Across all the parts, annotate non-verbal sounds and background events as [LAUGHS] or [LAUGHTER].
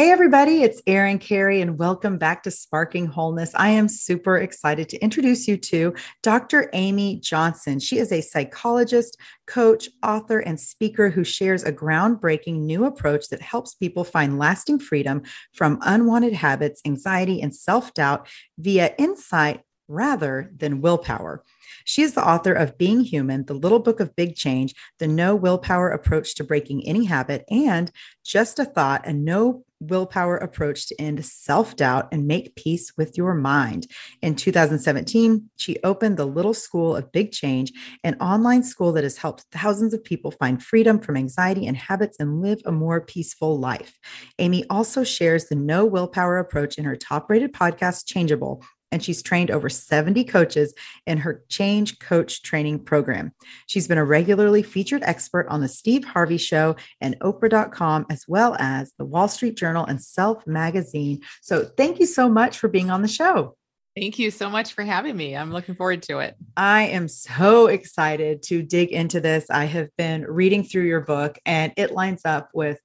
Hey, everybody, it's Erin Carey, and welcome back to Sparking Wholeness. I am super excited to introduce you to Dr. Amy Johnson. She is a psychologist, coach, author, and speaker who shares a groundbreaking new approach that helps people find lasting freedom from unwanted habits, anxiety, and self doubt via insight rather than willpower. She is the author of Being Human, The Little Book of Big Change, The No Willpower Approach to Breaking Any Habit, and Just a Thought, a No willpower approach to end self doubt and make peace with your mind. In 2017, she opened the Little School of Big Change, an online school that has helped thousands of people find freedom from anxiety and habits and live a more peaceful life. Amy also shares the no willpower approach in her top rated podcast, Changeable, and she's trained over 70 coaches in her Change Coach training program. She's been a regularly featured expert on the Steve Harvey Show and Oprah.com, as well as the Wall Street Journal and Self Magazine. So, thank you so much for being on the show. Thank you so much for having me. I'm looking forward to it. I am so excited to dig into this. I have been reading through your book, and it lines up with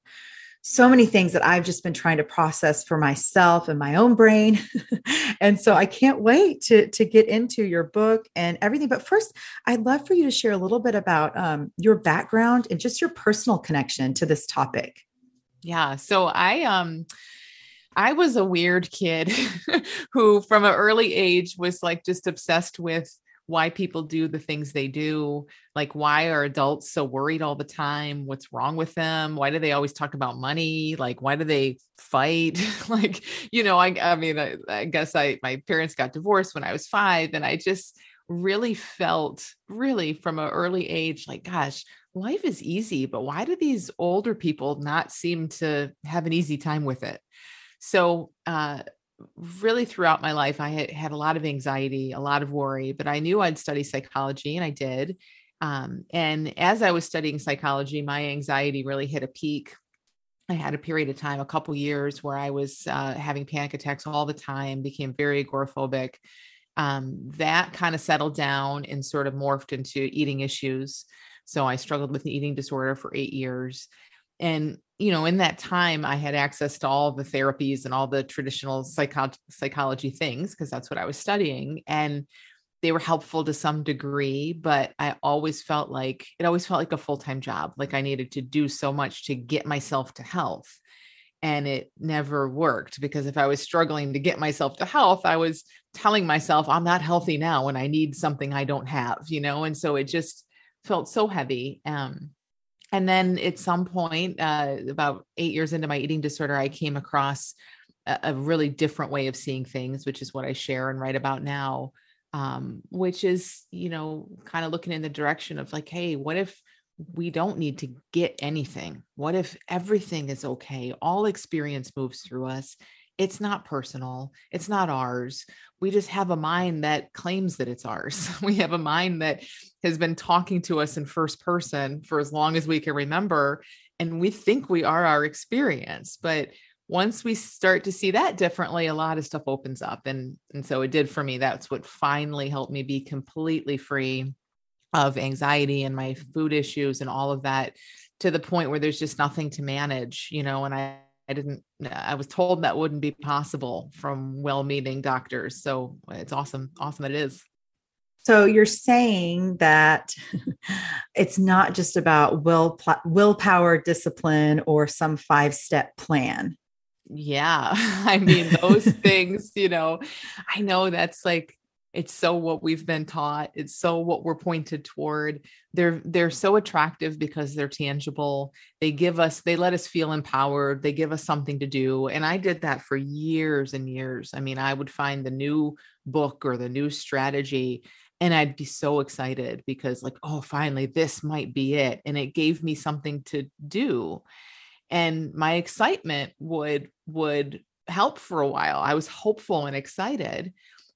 so many things that I've just been trying to process for myself and my own brain. [LAUGHS] and so I can't wait to, to get into your book and everything. But first, I'd love for you to share a little bit about um, your background and just your personal connection to this topic. Yeah. So I, um, I was a weird kid [LAUGHS] who, from an early age, was like just obsessed with why people do the things they do. Like, why are adults so worried all the time? What's wrong with them? Why do they always talk about money? Like, why do they fight? [LAUGHS] like, you know, I, I mean, I, I guess I, my parents got divorced when I was five, and I just really felt, really from an early age, like, gosh, life is easy, but why do these older people not seem to have an easy time with it? So, uh, really throughout my life, I had, had a lot of anxiety, a lot of worry, but I knew I'd study psychology and I did. Um, and as I was studying psychology, my anxiety really hit a peak. I had a period of time, a couple years, where I was uh, having panic attacks all the time, became very agoraphobic. Um, that kind of settled down and sort of morphed into eating issues. So I struggled with an eating disorder for eight years. And you know, in that time, I had access to all the therapies and all the traditional psycho- psychology things because that's what I was studying. And they were helpful to some degree, but I always felt like it always felt like a full time job. Like I needed to do so much to get myself to health. And it never worked because if I was struggling to get myself to health, I was telling myself, I'm not healthy now and I need something I don't have, you know? And so it just felt so heavy. Um, and then at some point, uh, about eight years into my eating disorder, I came across a, a, really different way of seeing things, which is what I share and write about now. Um, which is, you know, kind of looking in the direction of like, hey, what if we don't need to get anything? What if everything is okay? All experience moves through us it's not personal it's not ours we just have a mind that claims that it's ours. [LAUGHS] We have a mind that has been talking to us in first person for as long as we can remember and we think we are our experience but once we start to see that differently a lot of stuff opens up and and so it did for me. That's what finally helped me be completely free of anxiety and my food issues and all of that to the point where there's just nothing to manage you know and i I didn't, I was told that wouldn't be possible from well meaning doctors. So uh, it's awesome. Awesome that it is. So you're saying that [LAUGHS] it's not just about will willpower, discipline, or some five step plan. Yeah, [LAUGHS] I mean those [LAUGHS] things. You know, I know that's like it's so what we've been taught. It's so what we're pointed toward. They're they're so attractive because they're tangible. They give us they let us feel empowered. They give us something to do. And i did that for years and years. I mean i would find the new book or the new strategy and i'd be so excited because like oh finally this might be it. And it gave me something to do. And my excitement would would help for a while. I was hopeful and excited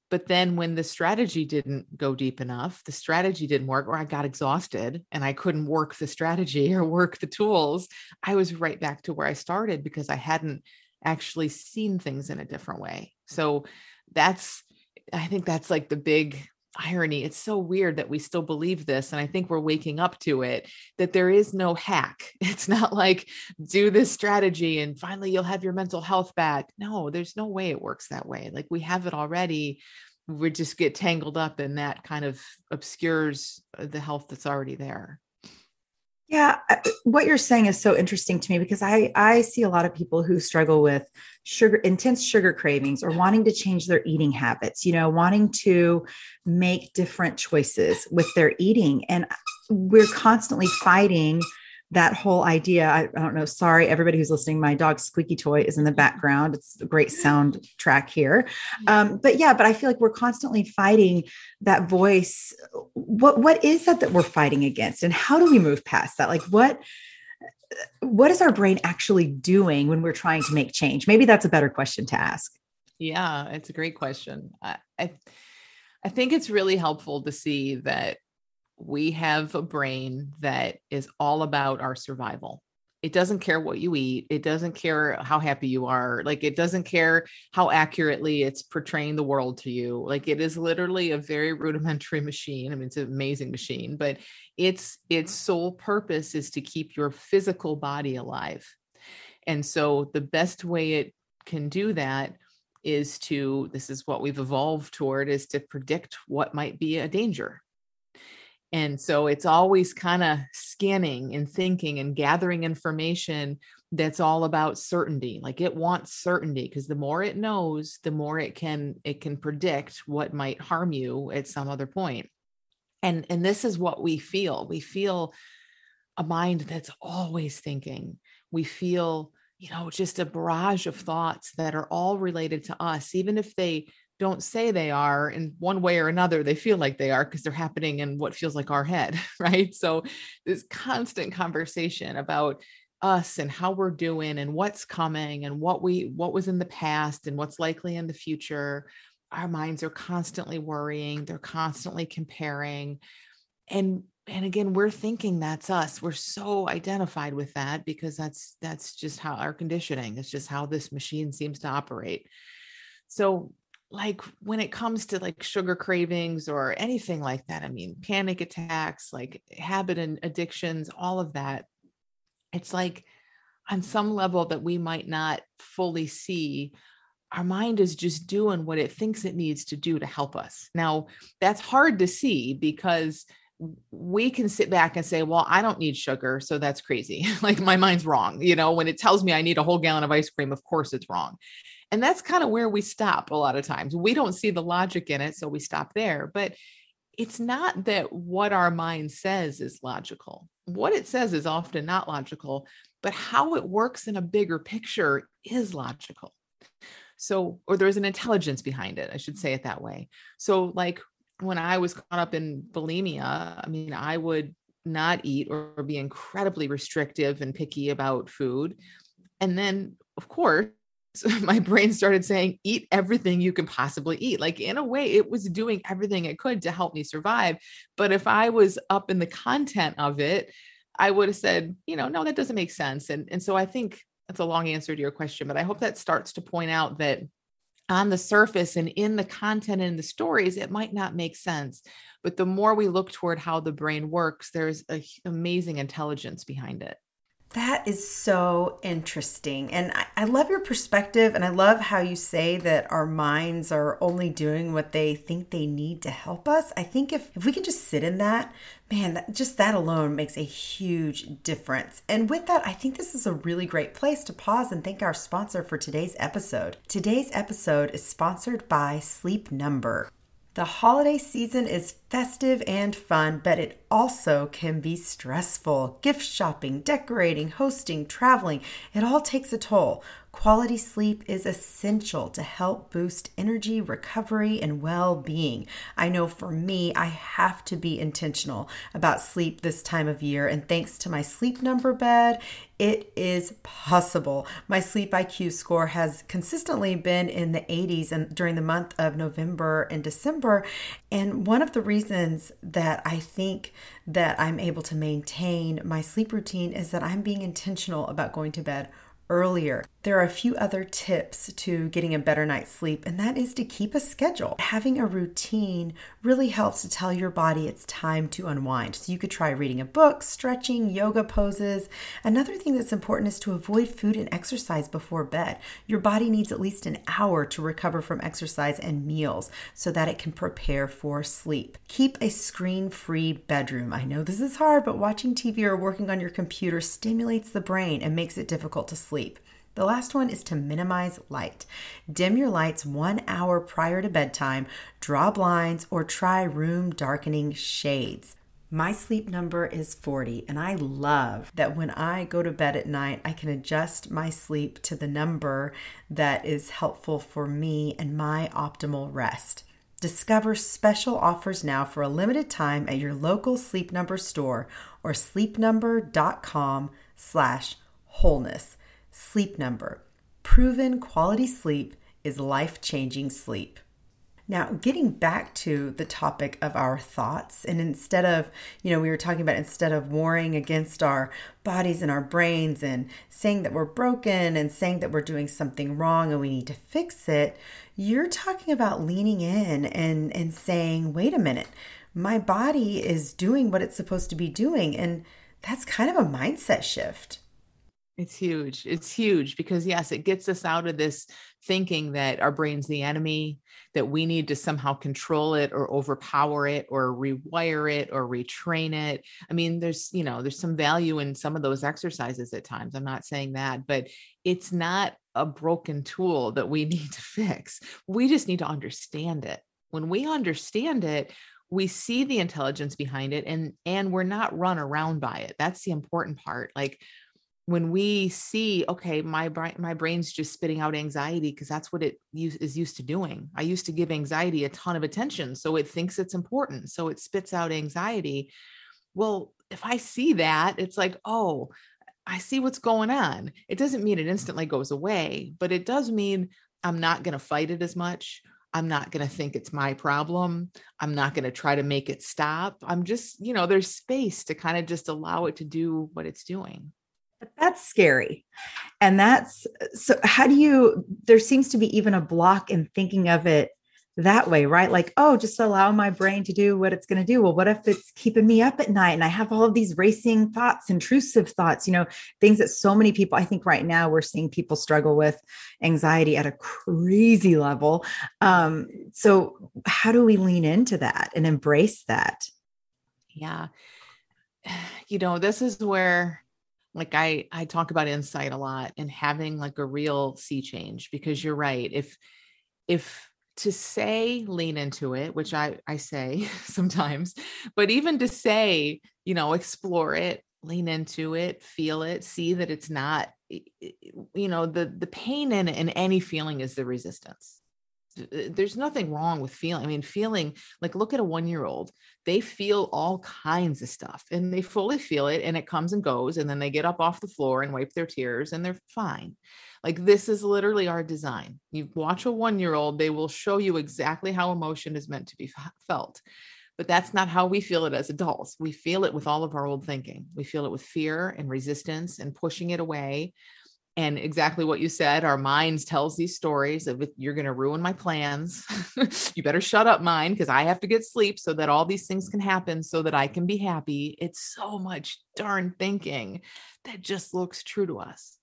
But then when the strategy didn't go deep enough, the strategy didn't work, or I got exhausted and I couldn't work the strategy [LAUGHS] or work the tools, I was right back to where I started because I hadn't actually seen things in a different way. So that's, I think that's like the big irony. It's so weird that we still believe this. And I think we're waking up to it that there is no hack. [LAUGHS] It's not like do this strategy and finally you'll have your mental health back. No, there's no way it works that way. Like we have it already. We just get tangled up and that kind of obscures uh, the health that's already there. Yeah, uh, what you're saying is so interesting to me because I I see a lot of people who struggle with sugar intense sugar cravings or wanting to change their eating habits, you know, wanting to make different choices with their eating. And we're constantly fighting that whole idea I, I, don't know sorry everybody who's listening my dog's squeaky toy is in the background. It's a great sound track here. Um, but yeah but i feel like we're constantly fighting that voice. What what is that that we're fighting against and how do we move past that? Like what what is our brain actually doing when we're trying to make change? Maybe that's a better question to ask. Yeah it's a great question. I i, I think it's really helpful to see that we have a brain that is all about our survival. It doesn't care what you eat. It doesn't care how happy you are. Like it doesn't care how accurately it's portraying the world to you. Like it is literally a very rudimentary machine. I mean, it's an amazing machine, but its its sole purpose is to keep your physical body alive. And so the best way it can do that is to this is what we've evolved toward is to predict what might be a danger and so it's always kind of scanning and thinking and gathering information that's all about certainty. Like it wants certainty because the more it knows, the more it can it can predict what might harm you at some other point. And and this is what we feel. We feel a mind that's always thinking. We feel you know just a barrage of thoughts that are all related to us even if they don't say they are in one way or another they feel like they are because they're happening in what feels like our head [LAUGHS] right? So this constant conversation about us and how we're doing and what's coming and what we what was in the past and what's likely in the future our minds are constantly worrying they're constantly comparing. And and again we're thinking that's us we're so identified with that because that's that's just how our conditioning it's just how this machine seems to operate. So like when it comes to like sugar cravings or anything like that i mean panic attacks like habit and addictions all of that it's like on some level that we might not fully see our mind is just doing what it thinks it needs to do to help us now that's hard to see because we can sit back and say, well, I don't need sugar. So that's crazy. [LAUGHS] like my mind's wrong. You know, when it tells me I need a whole gallon of ice cream, of course it's wrong. And that's kind of where we stop a lot of times. We don't see the logic in it, so we stop there. But it's not that what our mind says is logical. What it says is often not logical, but how it works in a bigger picture is logical. So, or there's an intelligence behind it, I should say it that way. So, like when I was caught up in bulimia, I mean, I would not eat or be incredibly restrictive and picky about food. And then, of course, [LAUGHS] my brain started saying, eat everything you can possibly eat. Like, in a way, it was doing everything it could to help me survive. But if I was up in the content of it, I would have said, you know, no, that doesn't make sense. And, and so I think that's a long answer to your question, but I hope that starts to point out that on the surface and in the content and the stories, it might not make sense. But the more we look toward how the brain works, there's an amazing intelligence behind it. That is so interesting. And I, I, love your perspective. And I love how you say that our minds are only doing what they think they need to help us. I think if, if we can just sit in that, man, that, just that alone makes a huge difference. And with that, I think this is a really great place to pause and thank our sponsor for today's episode. Today's episode is sponsored by Sleep Number. The holiday season is festive and fun, but it also can be stressful. Gift shopping, decorating, hosting, traveling, it all takes a toll. Quality sleep is essential to help boost energy, recovery, and well being. I know for me, I have to be intentional about sleep this time of year, and thanks to my sleep number bed, It is possible. My sleep IQ score has consistently been in the 80s and during the month of November and December. And one of the reasons that I think that I'm able to maintain my sleep routine is that I'm being intentional about going to bed earlier. There are a few other tips to getting a better night's sleep, and that is to keep a schedule. Having a routine really helps to tell your body it's time to unwind. So you could try reading a book, stretching, yoga poses. Another thing that's important is to avoid food and exercise before bed. Your body needs at least an hour to recover from exercise and meals so that it can prepare for sleep. Keep a screen free bedroom. I know this is hard, but watching TV or working on your computer stimulates the brain and makes it difficult to sleep. The last one is to minimize light. Dim your lights one hour prior to bedtime, draw blinds, or try room darkening shades. My sleep number is 40, and I love that when I go to bed at night, I can adjust my sleep to the number that is helpful for me and my optimal rest. Discover special offers now for a limited time at your local Sleep Number store or sleepnumber.com slash wholeness. Sleep Number. Proven quality sleep is life changing sleep. Now, getting back to the topic of our thoughts, and instead of, you know, we were talking about instead of warring against our bodies and our brains and saying that we're broken and saying that we're doing something wrong and we need to fix it, you're talking about leaning in and, and saying, wait a minute, my body is doing what it's supposed to be doing. And that's kind of a mindset shift. It's huge. It's huge because, yes, it gets us out of this thinking that our brain's the enemy, that we need to somehow control it or overpower it or rewire it or retrain it. I mean, there's, you know, there's some value in some of those exercises at times. I'm not saying that, but it's not a broken tool that we [LAUGHS] need to fix. We just need to understand it. When we understand it, we see the intelligence behind it and and we're not run around by it. That's the important part. Like when we see okay my brain my brain's just spitting out anxiety because that's what it is used to doing i used to give anxiety a ton of attention so it thinks it's important so it spits out anxiety well if i see that it's like oh i see what's going on it doesn't mean it instantly goes away but it does mean i'm not going to fight it as much I'm not going to think it's my problem. I'm not going to try to make it stop. I'm just, you know, there's space to kind of just allow it to do what it's doing. That's scary. And that's so, how do you, there seems to be even a block in thinking of it that way, right? Like, oh, just allow my brain to do what it's going to do. Well, what if it's keeping me up at night and I have all of these racing thoughts, intrusive thoughts, you know, things that so many people, I think right now we're seeing people struggle with anxiety at a crazy level. Um, so, how do we lean into that and embrace that? Yeah. [SIGHS] You know, this is where like i i talk about insight a lot and having like a real sea change because you're right if if to say lean into it which i i say [LAUGHS] sometimes but even to say you know explore it lean into it feel it see that it's not you know the the pain in in any feeling is the resistance there's nothing wrong with feeling. I mean, feeling like look at a one year old, they feel all kinds of stuff and they fully feel it and it comes and goes. And then they get up off the floor and wipe their tears and they're fine. Like this is literally our design. You watch a one year old, they will show you exactly how emotion is meant to be felt. But that's not how we feel it as adults. We feel it with all of our old thinking. We feel it with fear and resistance and pushing it away and exactly what you said our minds tells these stories of you're going to ruin my plans [LAUGHS] you better shut up mind because i have to get sleep so that all these things can happen so that i can be happy it's so much darn thinking that just looks true to us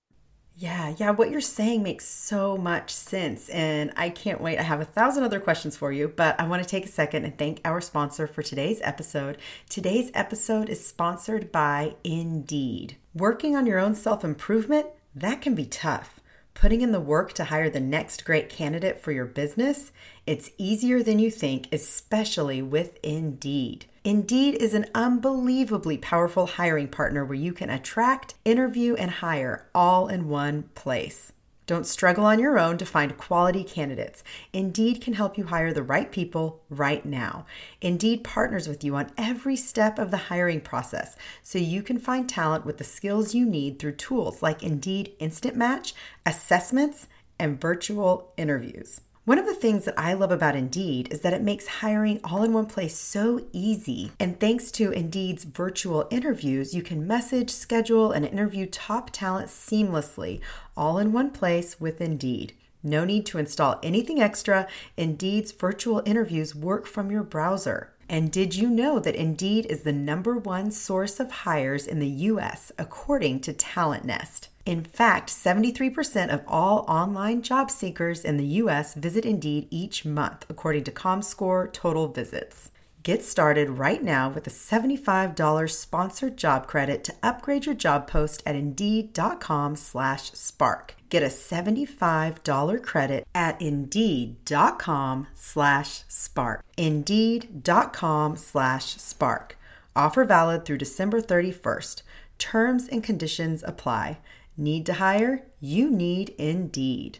yeah, yeah, what you're saying makes so much sense. And I can't wait. I have a thousand other questions for you, but I want to take a second and thank our sponsor for today's episode. Today's episode is sponsored by Indeed. Working on your own self improvement that can be tough. Putting in the work to hire the next great candidate for your business, it's easier than you think, especially with Indeed. Indeed is an unbelievably powerful hiring partner where you can attract, interview, and hire all in one place. Don't struggle on your own to find quality candidates. Indeed can help you hire the right people right now. Indeed partners with you on every step of the hiring process so you can find talent with the skills you need through tools like Indeed Instant Match, assessments, and virtual interviews. One of the things that I love about Indeed is that it makes hiring all in one place so easy. And thanks to Indeed's virtual interviews, you can message, schedule, and interview top talent seamlessly, all in one place with Indeed. No need to install anything extra. Indeed's virtual interviews work from your browser. And did you know that Indeed is the number one source of hires in the US according to Talent Nest? In fact, 73% of all online job seekers in the US visit Indeed each month, according to ComScore Total Visits. Get started right now with a $75 sponsored job credit to upgrade your job post at Indeed.com slash spark. Get a $75 credit at Indeed.com slash spark. Indeed.com slash spark. Offer valid through December 31st. Terms and conditions apply. Need to hire? You need Indeed.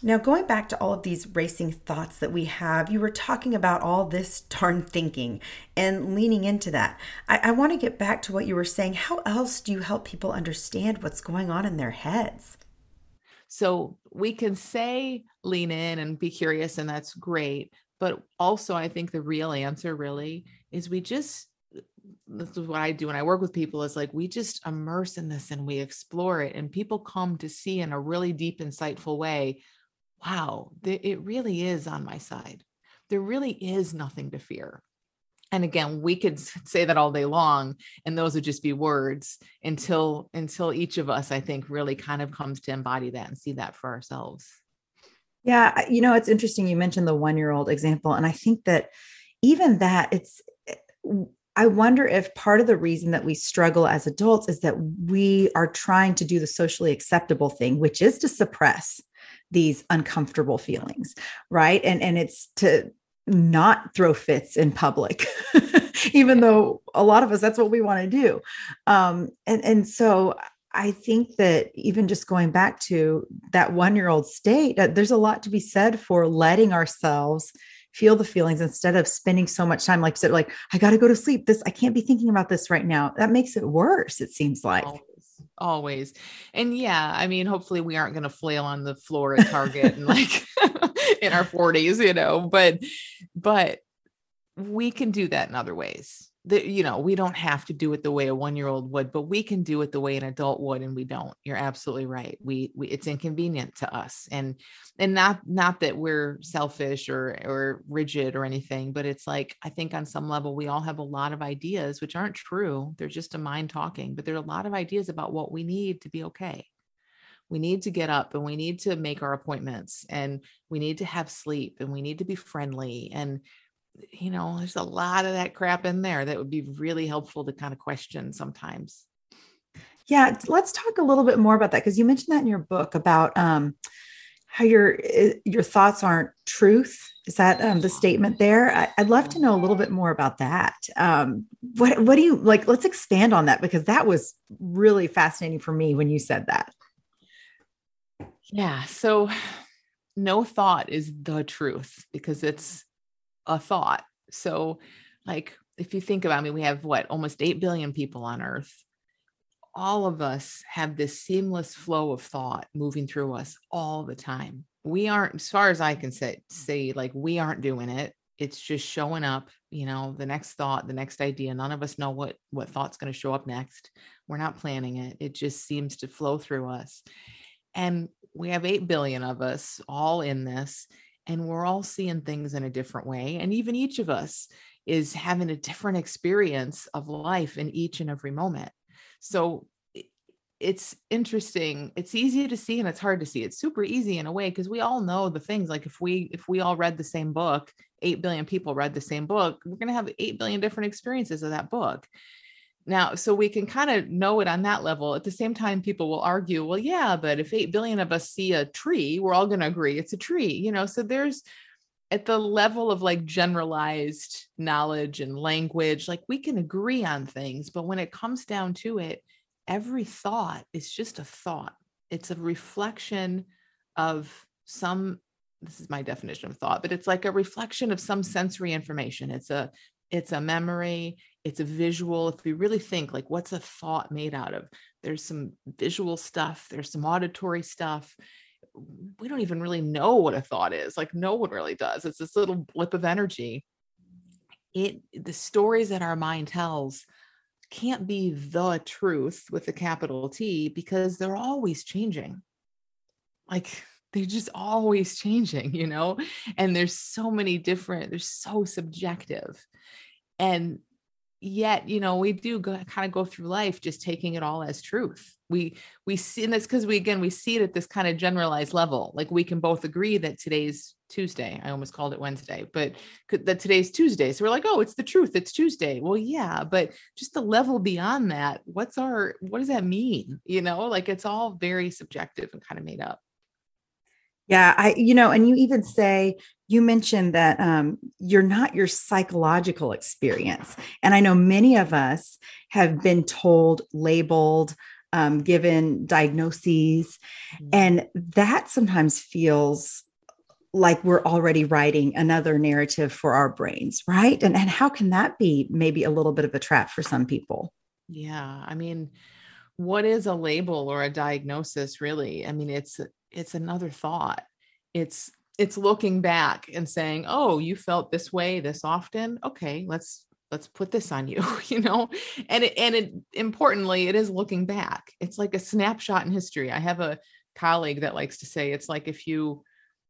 Now, going back to all of these racing thoughts that we have, you were talking about all this [LAUGHS] darn thinking and leaning into that. I, I want to get back to what you were saying. How else do you help people understand what's going on in their heads? So, we can say lean in and be curious, and that's great. But also, I think the real answer really is we just this is what I do when I work with people is like we just immerse in this and we explore it and people come to see in a really deep insightful way wow it really is on my side. There really is nothing to fear. And again we could [LAUGHS] say that all day long and those would just be words until until each of us i think really kind of comes to embody that and see that for ourselves. Yeah you know it's interesting you mentioned the 1 year old example and i think that even that it's eh, I wonder if part of the reason that we struggle as adults is that we are trying to do the socially acceptable thing, which is to suppress these uncomfortable feelings, right? And and it's to not throw fits in public, [LAUGHS] even though a lot of us that's what we want to do. Um, and and so I think that even just going back to that one year old state, there's a lot to be said for letting ourselves feel the feelings instead of spending so much time like you said like i got to go to sleep. This i can't be thinking about this right now. That makes it worse it seems like. Always, always. and yeah i mean hopefully we aren't going to flail on the floor at target and like [LAUGHS] in our 40s you know but but we can do that in other ways that you know we don't have to do it the way a one year old would but we can do it the way an adult would and we don't. You're absolutely right. We, we it's inconvenient to us and and not not that we're selfish or or rigid or anything but it's like i think on some level we all have a lot of ideas which aren't true. They're just a mind talking but there are a lot of ideas about what we need to be okay. We need to get up and we need to make our appointments and we need to have sleep and we need to be friendly and you know, there's a lot of that crap in there that would be really helpful to kind of question sometimes. Yeah, let's talk a little bit more about that because you mentioned that in your book about um, how your eh, your thoughts aren't truth. Is that um, the statement there? I, would love to know a little bit more about that. Um, what what do you like? Let's expand on that because that was really fascinating for me when you said that. Yeah. So, [SIGHS] no thought is the truth because it's a thought. So, like, if you think about, mean, we have what almost 8 billion people on earth. All of us have this seamless flow of thought moving through us all the time. We aren't, as far as I can say, say like we aren't doing it. It's just showing up, you know, the next thought, the next idea. None of us know what what thought's going to show up next. We're not planning it. It just seems to flow through us. And we have 8 billion of us all in this and we're all seeing things in a different way and even each of us is having a different experience of life in each and every moment. So it's interesting it's easy to see and it's hard to see it's super easy in a way because we all know the things like if we if we all read the same book 8 billion people read the same book we're going to have 8 billion different experiences of that book now, so we can kind of know it on that level. At the same time, people will argue, well, yeah, but if 8 billion of us see a tree, we're all going to agree it's a tree, you know? So there's at the level of like generalized knowledge and language, like we can agree on things, but when it comes down to it, every thought is just a thought. It's a reflection of some this is my definition of thought but it's like a reflection of some sensory information it's a it's a memory it's a visual if we really think like what's a thought made out of there's some visual stuff there's some auditory stuff we don't even really know what a thought is like no one really does it's this little blip of energy it the stories that our mind tells can't be the truth with a capital T because they're always changing. Like they're just always changing, you know? And there's so many different, they're so subjective. And yet you know we do go, kind of go through life just taking it all as truth. We we see and that's because we again we see it at this kind of generalized level. Like we can both agree that today's tuesday i almost called it wednesday but that today's tuesday. So we're like oh it's the truth it's tuesday. Well yeah but just the level beyond that what's our what does that mean? You know like it's all very subjective and kind of made up yeah, I, you know, and you even say, you mentioned that um, you're not your psychological experience. And I know many of us have been told, labeled, um, given diagnoses, mm-hmm. and that sometimes feels like we're already writing another narrative for our brains, right? And, and how can that be maybe a little bit of a trap for some people? Yeah. I mean, what is a label or a diagnosis really? I mean, it's it's another thought. It's it's looking back and saying oh you felt this way this often? Okay let's let's put this on you [LAUGHS] you know? And it, and it importantly it is looking back. It's like a snapshot in history. I have a colleague that likes to say it's like if you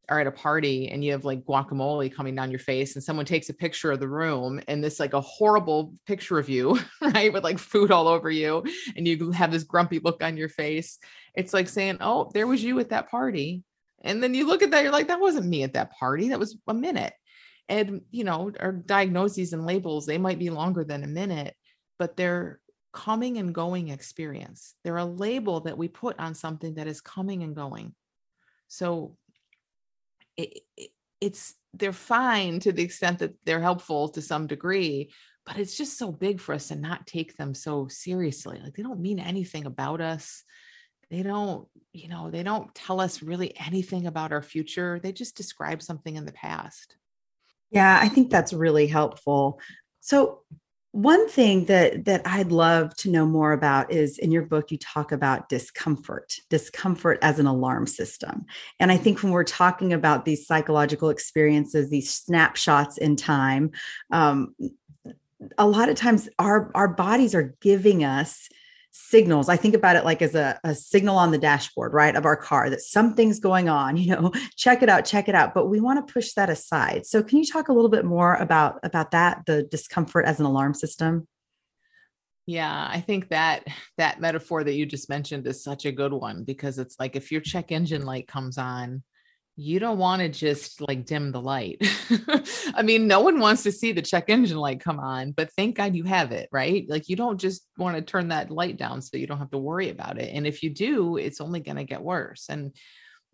are at a party and you have like guacamole coming down your face and someone takes a picture of the room and this like a horrible picture of you [LAUGHS] right with like food all over you and you have this grumpy look on your face. It's like saying oh there was you at that party. And then you look at that you're like that wasn't me at that party that was a minute. And you know our diagnoses and labels they might be longer than a minute but they're coming and going experience. They're a label that we put on something that is coming and going. So it, it, it's they're fine to the extent that they're helpful to some degree but it's just so big for us to not take them so seriously. Like they don't mean anything about us. They don't you know they don't tell us really anything about our future. They just describe something in the past. Yeah i think that's really helpful. So one thing that that I'd love to know more about is in your book you talk about discomfort, discomfort as an alarm system. And I think when we're talking about these psychological experiences, these snapshots in time, um, a lot of times our our bodies are giving us signals. I think about it like as a, a signal on the dashboard, right, of our car that something's going on, [LAUGHS] you know, check it out, check it out. But we want to push that aside. So can you talk a little bit more about about that, the discomfort as an alarm system? Yeah, I think that that metaphor that you just mentioned is such a good one because it's like if your check engine light comes on, you don't want to just like dim the light. [LAUGHS] I mean, no one wants to see the check engine light come on, but thank God you have it, right? Like you don't just want to turn that light down so you don't have to worry about it. And if you do, it's only going to get worse. And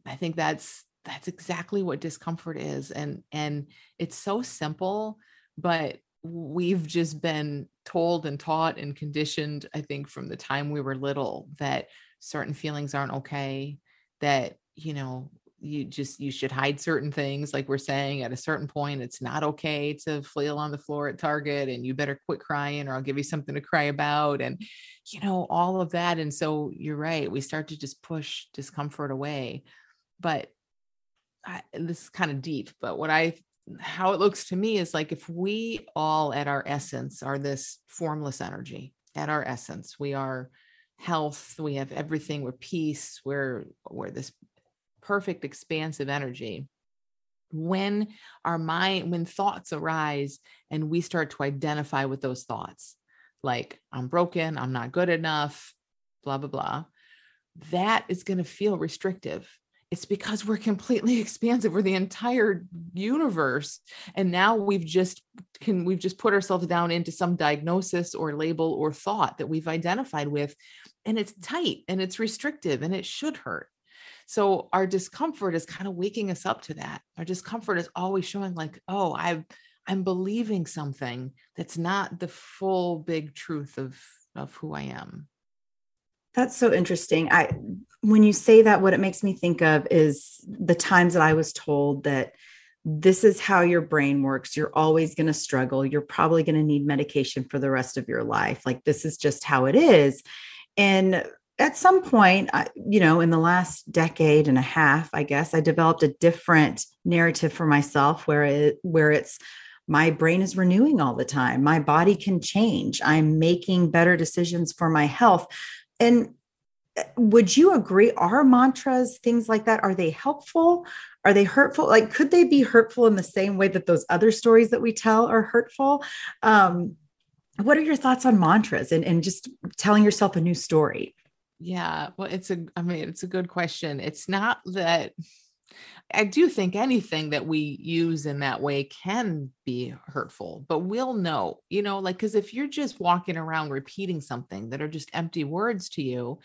I think that's that's exactly what discomfort is and and it's so simple, but we've just been told and taught and conditioned I think from the time we were little that certain feelings aren't okay, that you know you just you should hide certain things like we're saying at a certain point it's not okay to flail on the floor at target and you better quit crying or i'll give you something to cry about and you know all of that and so you're right we start to just push discomfort away. But I, this is kind of deep but what i how it looks to me is like if we all at our essence are this formless energy at our essence we are health we have everything we're peace we're we're this perfect expansive energy. When our mind when thoughts arise and we start to identify with those thoughts like i'm broken i'm not good enough blah blah blah that is going to feel restrictive. It's because we're completely [LAUGHS] expansive we're the entire universe and now we've just can we've just put ourselves down into some diagnosis or label or thought that we've identified with and it's tight and it's restrictive and it should hurt so our discomfort is kind of waking us up to that. Our discomfort is always showing like, oh, I've I'm believing something that's not the full big truth of of who I am. That's so interesting. I when you say that what it makes me think of is the times that I was told that this is how your brain works. You're always going to struggle. You're probably going to need medication for the rest of your life. Like this is just how it is. And at some point, you know, in the last decade and a half, I guess I developed a different narrative for myself where it where it's my brain is renewing all the time. My body can change. I'm making better decisions for my health. And eh, would you agree are mantras things like that are they helpful are they hurtful like could they be hurtful in the same way that those other stories that we tell are hurtful um, what are your thoughts on mantras and, and just telling yourself a new story yeah well it's a i mean it's a good question. It's not that I do think anything that we use in that way can be hurtful, but we'll know, you know, like, because if you're just walking around repeating something that are just empty words to you,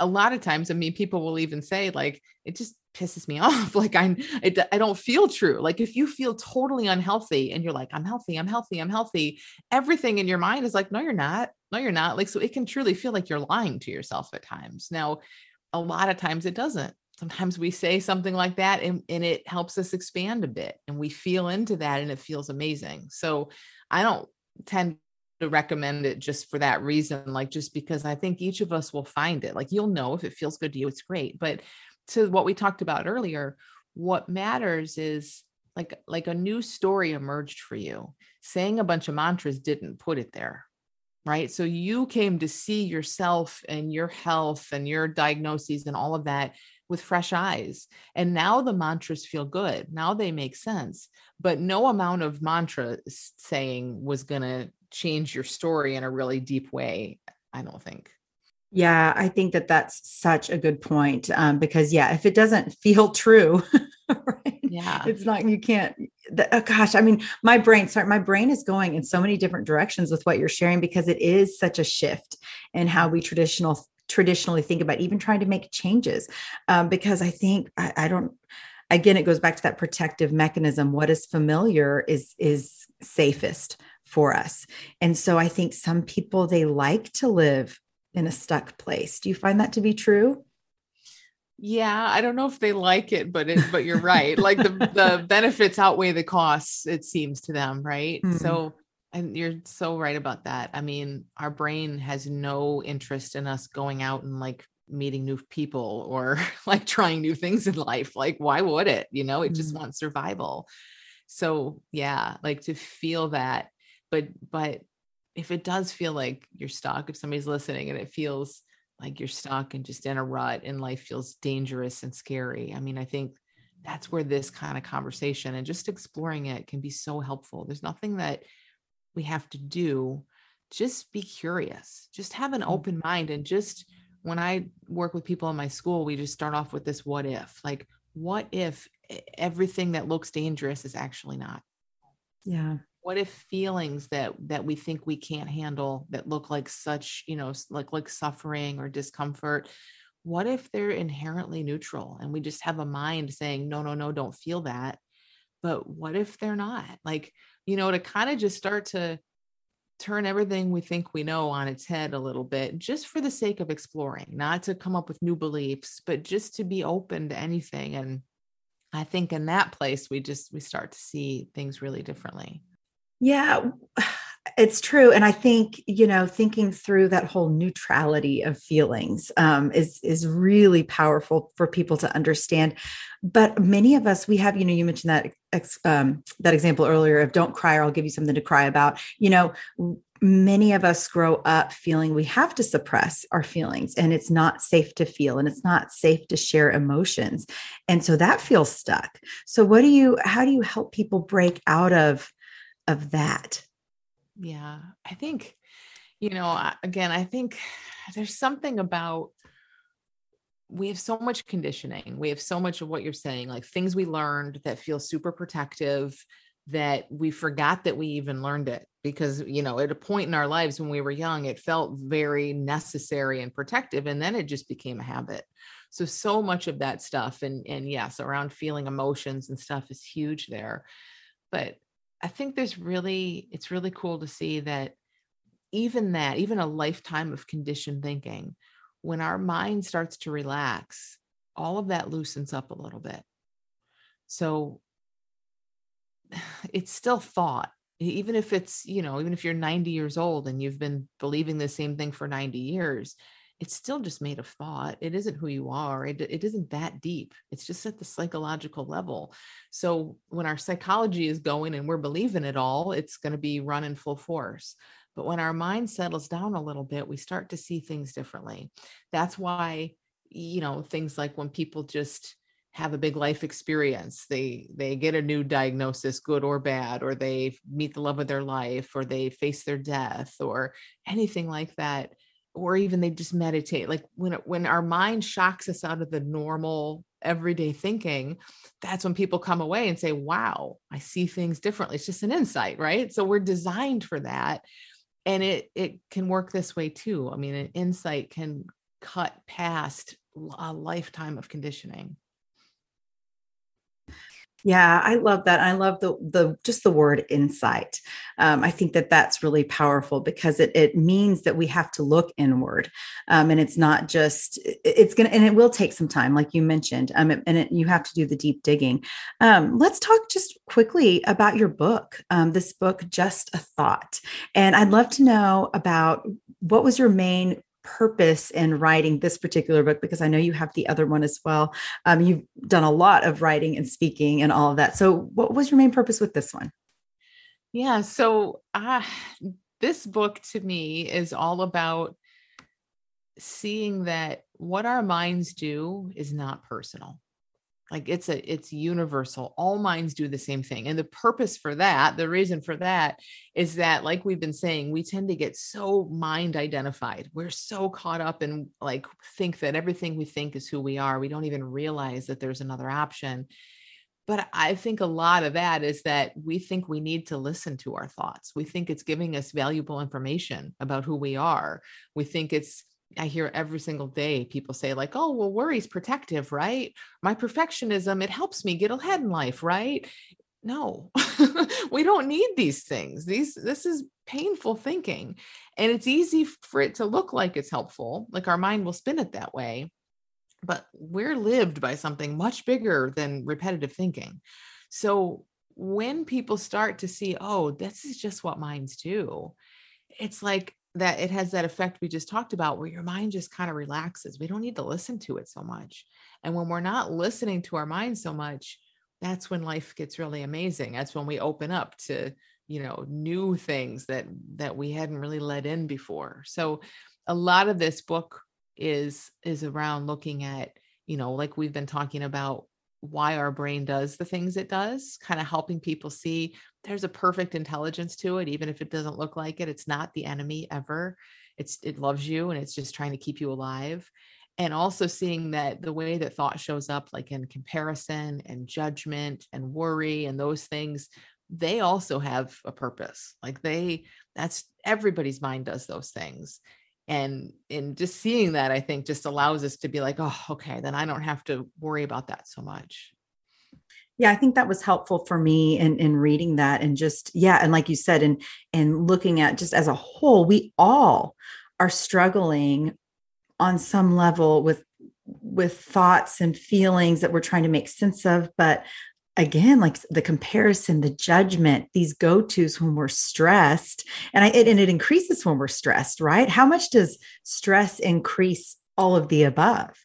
a lot of times, I mean, people will even say, like, it just pisses me [LAUGHS] off. like, I, it, I don't feel true. Like, if you feel totally unhealthy and you're like, I'm healthy, I'm healthy, I'm healthy, everything in your mind is like, no, you're not. No, you're not. Like, so it can truly feel like you're lying to yourself at times. Now, a lot of times it doesn't sometimes we say something like that and, and it helps us expand a bit and we feel into that and it feels amazing so i don't tend to recommend it just for that reason like just because i think each of us will find it like you'll know if it feels good to you it's great but to what we talked about earlier what matters is like like a new story emerged for you saying a bunch of mantras didn't put it there right so you came to see yourself and your health and your diagnoses and all of that with fresh eyes. And now the mantras feel good. Now they make sense. But no amount of mantra saying was going to change your story in a really deep way, I don't think. Yeah, I think that that's such a good point um, because, yeah, if it doesn't feel true, [LAUGHS] right? yeah, it's not, you can't, the, oh gosh, I mean, my brain, sorry, my brain is going in so many different directions with what you're sharing because it is such a shift in how we traditional traditionally think about even trying to make changes um, because i think I, I don't again it goes back to that protective mechanism what is familiar is is safest for us and so i think some people they like to live in a stuck place do you find that to be true yeah i don't know if they like it but it, but you're right like the [LAUGHS] the benefits outweigh the costs it seems to them right mm-hmm. so and you're so right about that. I mean, our brain has no interest in us going out and like meeting new people or [LAUGHS] like trying new things in life. Like, why would it? You know, it mm-hmm. just wants survival. So, yeah, like to feel that. But, but if it does feel like you're stuck, if somebody's listening and it feels like you're stuck and just in a rut and life feels dangerous and scary, I mean, I think that's where this kind of conversation and just exploring it can be so helpful. There's nothing that we have to do just be curious just have an mm. open mind and just when i work with people in my school we just start off with this what if like what if everything that looks dangerous is actually not yeah what if feelings that that we think we can't handle that look like such you know like like suffering or discomfort what if they're inherently neutral and we just have a mind saying no no no don't feel that but what if they're not like you know, to kind of just start to turn everything we think we know on its head a little bit, just for the sake of exploring, not to come up with new beliefs, but just to be open to anything. And I think in that place, we just we start to see things really differently. Yeah, [SIGHS] it's true. And I think, you know, thinking through that whole neutrality of feelings um, is, is really powerful for people to understand. But many of us, we have, you know, you mentioned that, ex, um, that example earlier of don't cry or I'll give you something to cry about. You know, many of us grow up feeling we have to suppress our feelings and it's not safe to feel and it's not safe to share emotions. And so that feels stuck. So what do you, how do you help people break out of, of that? Yeah. I think, you know, again, I think there's something about we have so much conditioning. We have so much of what you're saying, like things we learned that feel super protective that we forgot that we even learned it because you know at a point in our lives when we were young it felt very necessary and protective and then it just became a habit so so much of that stuff and and yes around feeling emotions and stuff is huge there but I think there's really, it's really cool to see that even that, even a lifetime of conditioned thinking when our mind starts to relax, all of that loosens up a little bit. So [SIGHS] it's still thought, even if it's, you know, even if you're 90 years old and you've been believing the same thing for 90 years, it's still just made of thought. It isn't who you are. It, it isn't that deep. It's just at the psychological level. So when our psychology is going and we're believing it all, it's going to be running full force. But when our mind settles down a little bit, we start to see things differently. That's why, you know, things like when people just have a big life experience they they get a new diagnosis good or bad or they meet the love of their life or they face their death or anything like that or even they just meditate like when when our mind shocks us out of the normal everyday thinking that's when people come away and say wow i see things differently. It's just an insight right? So we're designed for that and it it can work this way too. I mean an insight can cut past a lifetime of conditioning yeah, I love that. I love the the just the word insight. Um, I think that that's really powerful because it it means that we have to look inward, um, and it's not just it's gonna and it will take some time, like you mentioned, um, and it, you have to do the deep digging. Um, let's talk just quickly about your book. Um, this book, just a thought, and I'd love to know about what was your main purpose in writing this particular book because I know you have the other one as well. Um, you've done a lot of writing and speaking and all of that. So, what was your main purpose with this one? Yeah. So, uh, this book to me is all about seeing that what our minds do is not personal like it's a it's universal all minds do the same thing and the purpose for that the reason for that is that like we've been saying we tend to get so mind identified we're so caught up in like think that everything we think is who we are we don't even realize that there's another option. But i think a lot of that is that we think we need to listen to our thoughts. We think it's giving us valuable information about who we are. We think it's I hear every single day people say, like, oh, well, worry's protective, right? My perfectionism, it helps me get ahead in life, right? No, [LAUGHS] we don't need these things. These this is painful thinking. And it's easy for it to look like it's helpful, like our mind will spin it that way. But we're lived by something much bigger than repetitive thinking. So when people start to see, oh, this is just what minds do, it's like that it has that effect we just talked about where your mind just kind of relaxes. We don't need to listen to it so much. And when we're not listening to our mind so much, that's when life gets really amazing. That's when we open up to, you know, new things that that we hadn't really let in before. So a lot of this book is is around looking at, you know, like we've been talking about why our brain does the things it does, kind of helping people see there's a perfect intelligence to it, even if it doesn't look like it. It's not the enemy ever. It's it loves you and it's just trying to keep you alive. And also seeing that the way that thought shows up, like in comparison and judgment and worry and those things, they also have a purpose. Like they, that's everybody's mind does those things and in just seeing that i think just allows us to be like oh okay then i don't have to worry about that so much yeah i think that was helpful for me in in reading that and just yeah and like you said and and looking at just as a whole we all are struggling on some level with with thoughts and feelings that we're trying to make sense of but again like the comparison the judgment these go-to's when we're stressed and I, it, and it increases when we're stressed right? How much does stress increase all of the above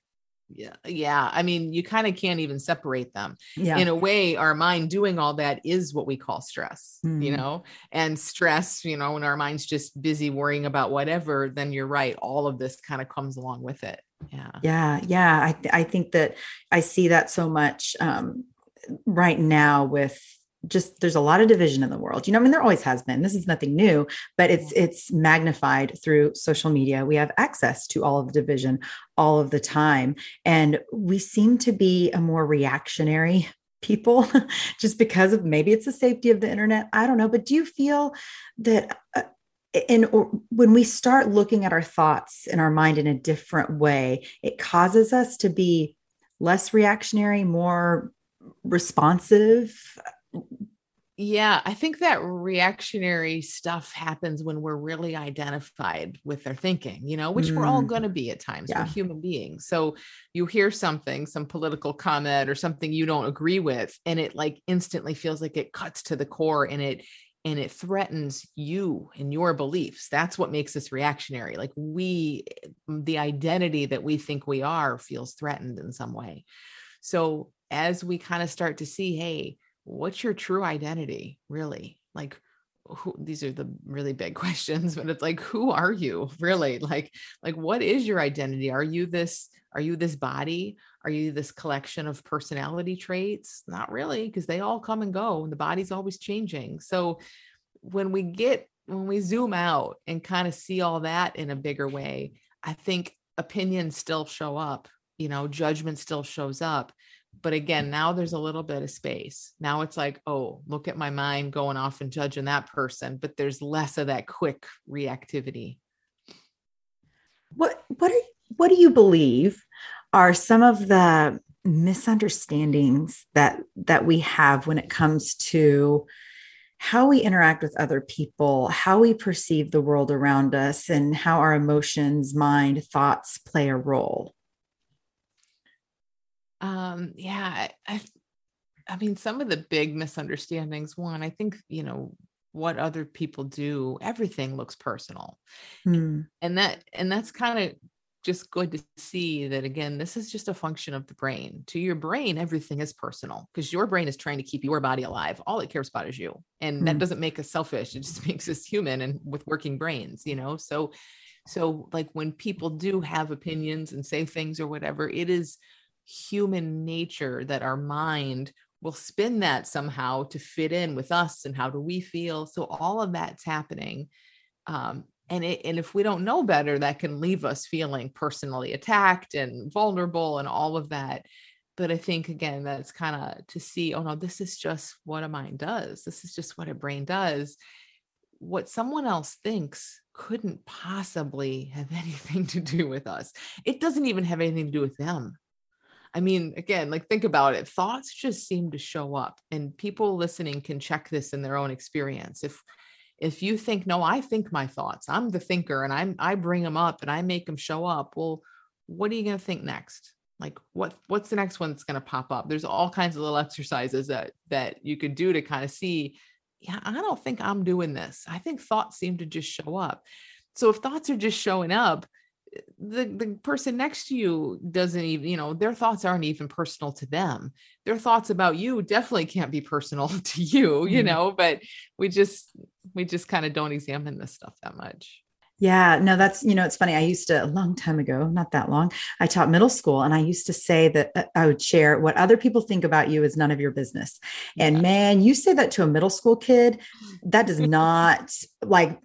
yeah yeah i mean you kind of can't even separate them yeah. in a way our mind doing all that is what we call stress mm. you know and stress you know when our mind's just busy worrying about whatever then you're right all of this kind of comes along with it yeah yeah yeah i, th- I think that i see that so much um, right now with just there's a lot of division in the world. You know i mean there always has been. This is nothing new but it's it's magnified through social media. We have access to all of the division all of the time. And we seem to be a more reactionary [LAUGHS] people [LAUGHS] just because of maybe it's the safety of the internet. I don't know. But do you feel that uh, and when we start looking at our thoughts and our mind in a different way it causes us to be less reactionary more responsive yeah, I think that reactionary stuff happens when we're really identified with their thinking, you know, which mm. we're all mm. going to be at times. Yeah. We're human beings. So you hear something, some political comment or something you don't agree with, and it like instantly feels like it cuts to the core and it and it threatens you and your beliefs. That's what makes us reactionary. Like we, the identity that we think we are feels threatened in some way. So as we kind of start to see, hey, what's your true identity really? Like who, these are the really big [LAUGHS] questions but it's like who are you really? Like like what is your identity? Are you this are you this body? Are you this collection of personality traits? Not really because they all come and go and the body's always changing. So when we get when we zoom out and kind of see all that in a bigger way i think opinions still show up you know judgment still shows up but again now there's a little bit of space. Now it's like oh look at my mind going off and judging that person but there's less of that quick reactivity. What what are, what do you believe are some of the misunderstandings that that we have when it comes to how we interact with other people how we perceive the world around us and how our emotions mind thoughts play a role um yeah i i mean some of the big misunderstandings one i think you know what other people do everything looks personal. Mm. and that and that's kind of just good to see that again this is just a function of the brain. To your brain everything is personal because your brain is trying to keep your body alive. All it cares about is you. And mm. that doesn't make us selfish it just [LAUGHS] makes us human and with working brains you know? So so like when people do have opinions and say things or whatever it is human nature that our mind will spin that somehow to fit in with us and how do we feel. So all of that's happening. Um, and it, and if we don't know better that can leave us feeling personally attacked and vulnerable and all of that. But i think again that's kind of to see oh no this is just what a mind does. This is just what a brain does. What someone else thinks couldn't possibly have [LAUGHS] anything to do with us. It doesn't even have anything to do with them I mean, again, like think about it. Thoughts just seem to show up, and people listening can check this in their own experience. If if you think, no, I think my thoughts, I'm the thinker, and I'm I bring them up and I make them show up. Well, what are you going to think next? Like what what's the next one that's going to pop up? There's all kinds of little exercises that that you could do to kind of see. Yeah, I don't think I'm doing this. I think thoughts seem to just show up. So if thoughts are just showing up, the the person next to you doesn't even you know their thoughts aren't even personal to them their thoughts about you definitely can't be personal [LAUGHS] to you you mm-hmm. know but we just we just kind of don't examine this stuff that much yeah, no, that's, you know, it's funny. I used to, a long time ago, not that long, I taught middle school and I used to say that uh, I would share what other people think about you is none of your business. And yeah. man, you say that to a middle school kid, that does not, like,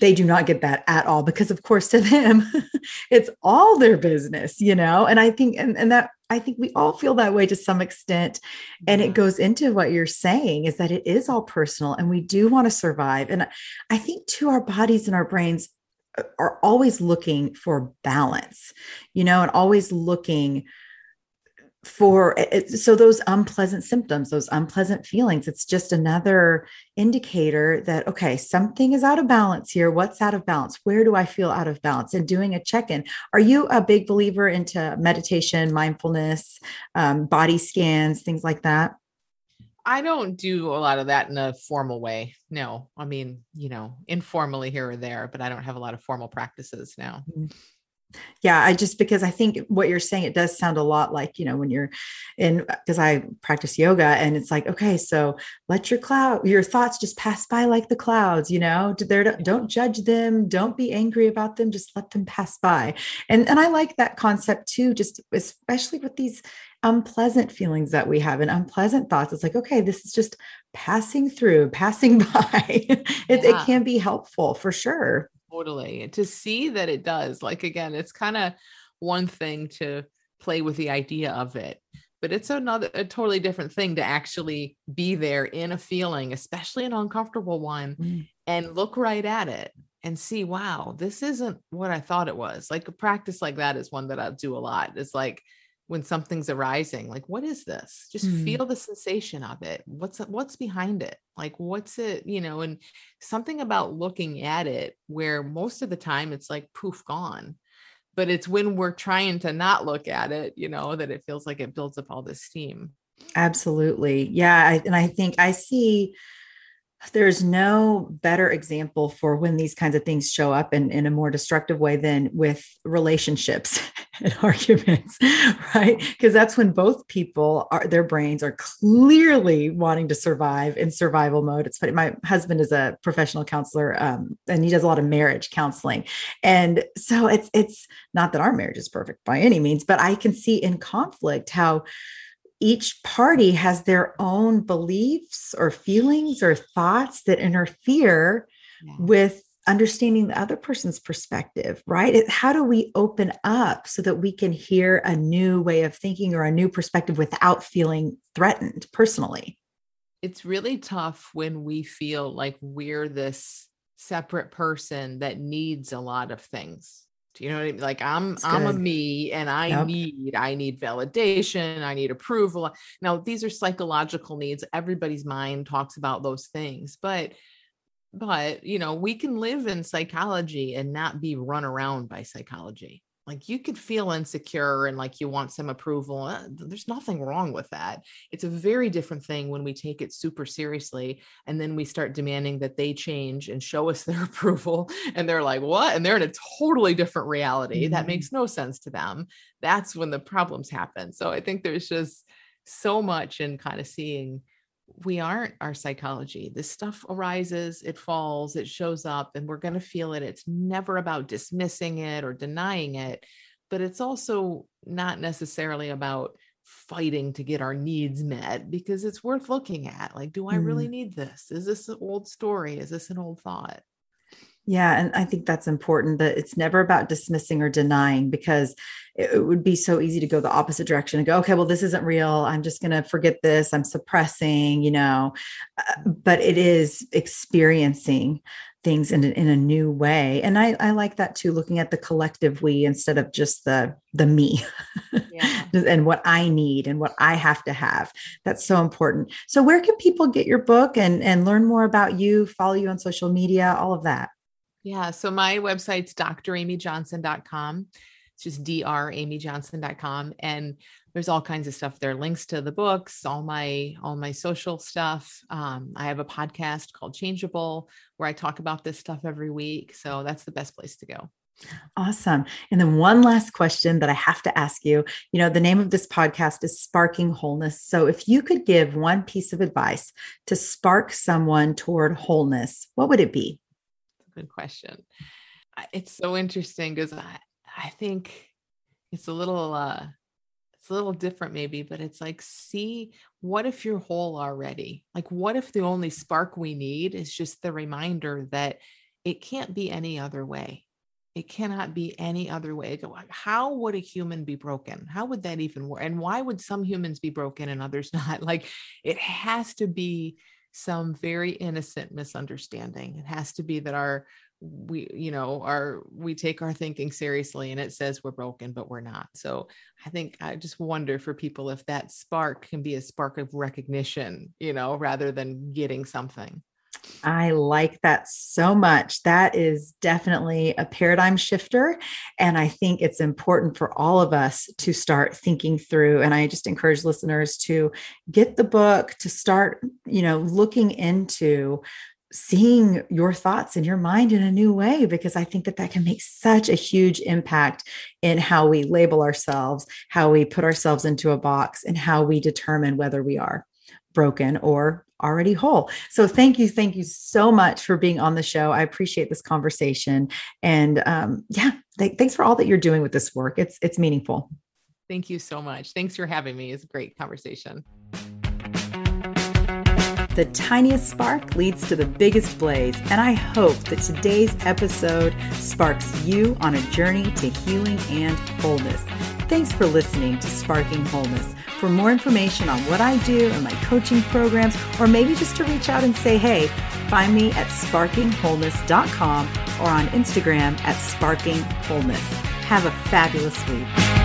they do not get that at all because, of course, to them, [LAUGHS] it's all their business, you know? And I think, and, and that, I think we all feel that way to some extent. And it goes into what you're saying is that it is all personal and we do want to survive. And I think to our bodies and our brains, are always looking for balance, you know, and always looking for it, so those unpleasant symptoms those unpleasant feelings it's just another indicator that okay something is out of balance here. What's out of balance? Where do i feel out of balance? And doing a check-in. Are you a big believer into meditation mindfulness um, body scans things like that I don't do a lot of that in a formal way. No, I mean, you know, informally here or there, but I don't have a lot of formal practices now. Mm. Yeah, I just because I think what you're saying it does sound a lot like, you know, when you're in because I practice yoga and it's like, okay, so let your cloud your thoughts just pass by like the clouds, you know. There don't judge them, don't be angry about them, just let them pass by. And and I like that concept too, just especially with these unpleasant feelings that we have and unpleasant thoughts. It's like, okay, this is just passing through, passing [LAUGHS] by. it, yeah. it can be helpful for sure. Totally. To see that it does, like, again, it's kind of one thing to play with the idea of it but it's another a totally different thing to actually be there in a feeling especially an uncomfortable one mm. and look right at it and see wow this isn't what i thought it was like a practice like that is one that i do a lot it's like when something's arising like what is this? Just mm. feel the sensation of it. What's what's behind it? Like what's it you know and something about looking at it where most of the time it's like poof gone but it's when we're trying to not look at it you know that it feels like it builds up all this steam. Absolutely. Yeah I, and i think i see there's no better example for when these kinds of things show up in, in a more destructive way than with relationships [LAUGHS] and arguments [LAUGHS] right? Because that's when both people are their brains are clearly wanting to survive in survival mode. It's funny my husband is a professional counselor um, and he does a lot of marriage counseling. And so it's it's not that our marriage is perfect by any means but i can see in conflict how each party has their own beliefs or feelings or thoughts that interfere yeah. with understanding the other person's perspective, right? How do we open up so that we can hear a new way of thinking or a new perspective without feeling threatened personally? It's really tough when we feel like we're this separate person that needs a lot of things do you know what I mean? Like I'm I'm a me and I yep. need I need validation, I need approval. Now these are psychological needs. Everybody's mind talks about those things, but but you know, we can live in psychology and not be run around by psychology like you could feel insecure and like you want some approval uh, there's nothing wrong with that. It's a very different thing when we take it super seriously and then we start demanding that they change and show us [LAUGHS] their approval and they're like what? And they're in a totally different reality. Mm-hmm. that makes no sense to them. That's when the problems happen. So i think there's just so much in kind of seeing we aren't our psychology. This stuff arises, it falls, it shows up, and we're going to feel it. It's never about dismissing it or denying it, but it's also not necessarily about fighting to get our needs met because it's worth looking at. Like, do I really mm. need this? Is this an old story? Is this an old thought? Yeah. And I think that's important that it's never about dismissing or denying because it, would be so easy to go the opposite direction and go, okay, well, this isn't real. I'm just going to forget this. I'm suppressing, you know, uh, but it is experiencing things in, in a new way. And I, I like that too, looking at the collective we instead of just the, the me yeah. [LAUGHS] and what I need and what I have to have. That's so important. So where can people get your book and, and learn more about you, follow you on social media, all of that? Yeah. So my website's dramyjohnson.com. It's just dramyjohnson.com. And there's all kinds of stuff there, links to the books, all my, all my social stuff. Um, I have a podcast called Changeable where I talk about this stuff every week. So that's the best place to go. Awesome. And then one last question that I have to ask you. You know, the name of this podcast is Sparking Wholeness. So if you could give one piece of advice to spark someone toward wholeness, what would it be? Good question. It's so interesting because I, I think it's a little uh it's a little different maybe, but it's like see what if you're whole already? Like what if the only spark we need is just the reminder that it can't be any other way. It cannot be any other way. How would a human be broken? How would that even work? And why would some humans be broken and others [LAUGHS] not? Like it has to be some very innocent misunderstanding. It has to be that our we you know our we take our thinking seriously and it says we're broken but we're not so i think i just wonder for people if that spark can be a spark of recognition you know rather than getting something I like that so much. That is definitely a paradigm shifter. And I think it's important for all of us to start thinking through. And I just encourage listeners to get the book, to start, you know, looking into seeing your thoughts in your mind in a new way because i think that that can make such a huge impact in how we label ourselves how we put ourselves into a box and how we determine whether we are broken or already whole. So thank you, thank you so much for being on the show. I appreciate this conversation, and um, yeah, th- thanks for all that you're doing with this work. It's it's meaningful. Thank you so much. Thanks for having me. It's a great conversation. The tiniest spark leads to the biggest blaze, and I hope that today's episode sparks you on a journey to healing and wholeness. Thanks for listening to Sparking Wholeness. For more information on what I do and my coaching programs, or maybe just to reach out and say hey, find me at sparkingwholeness.com or on Instagram at sparkingwholeness. Have a fabulous week.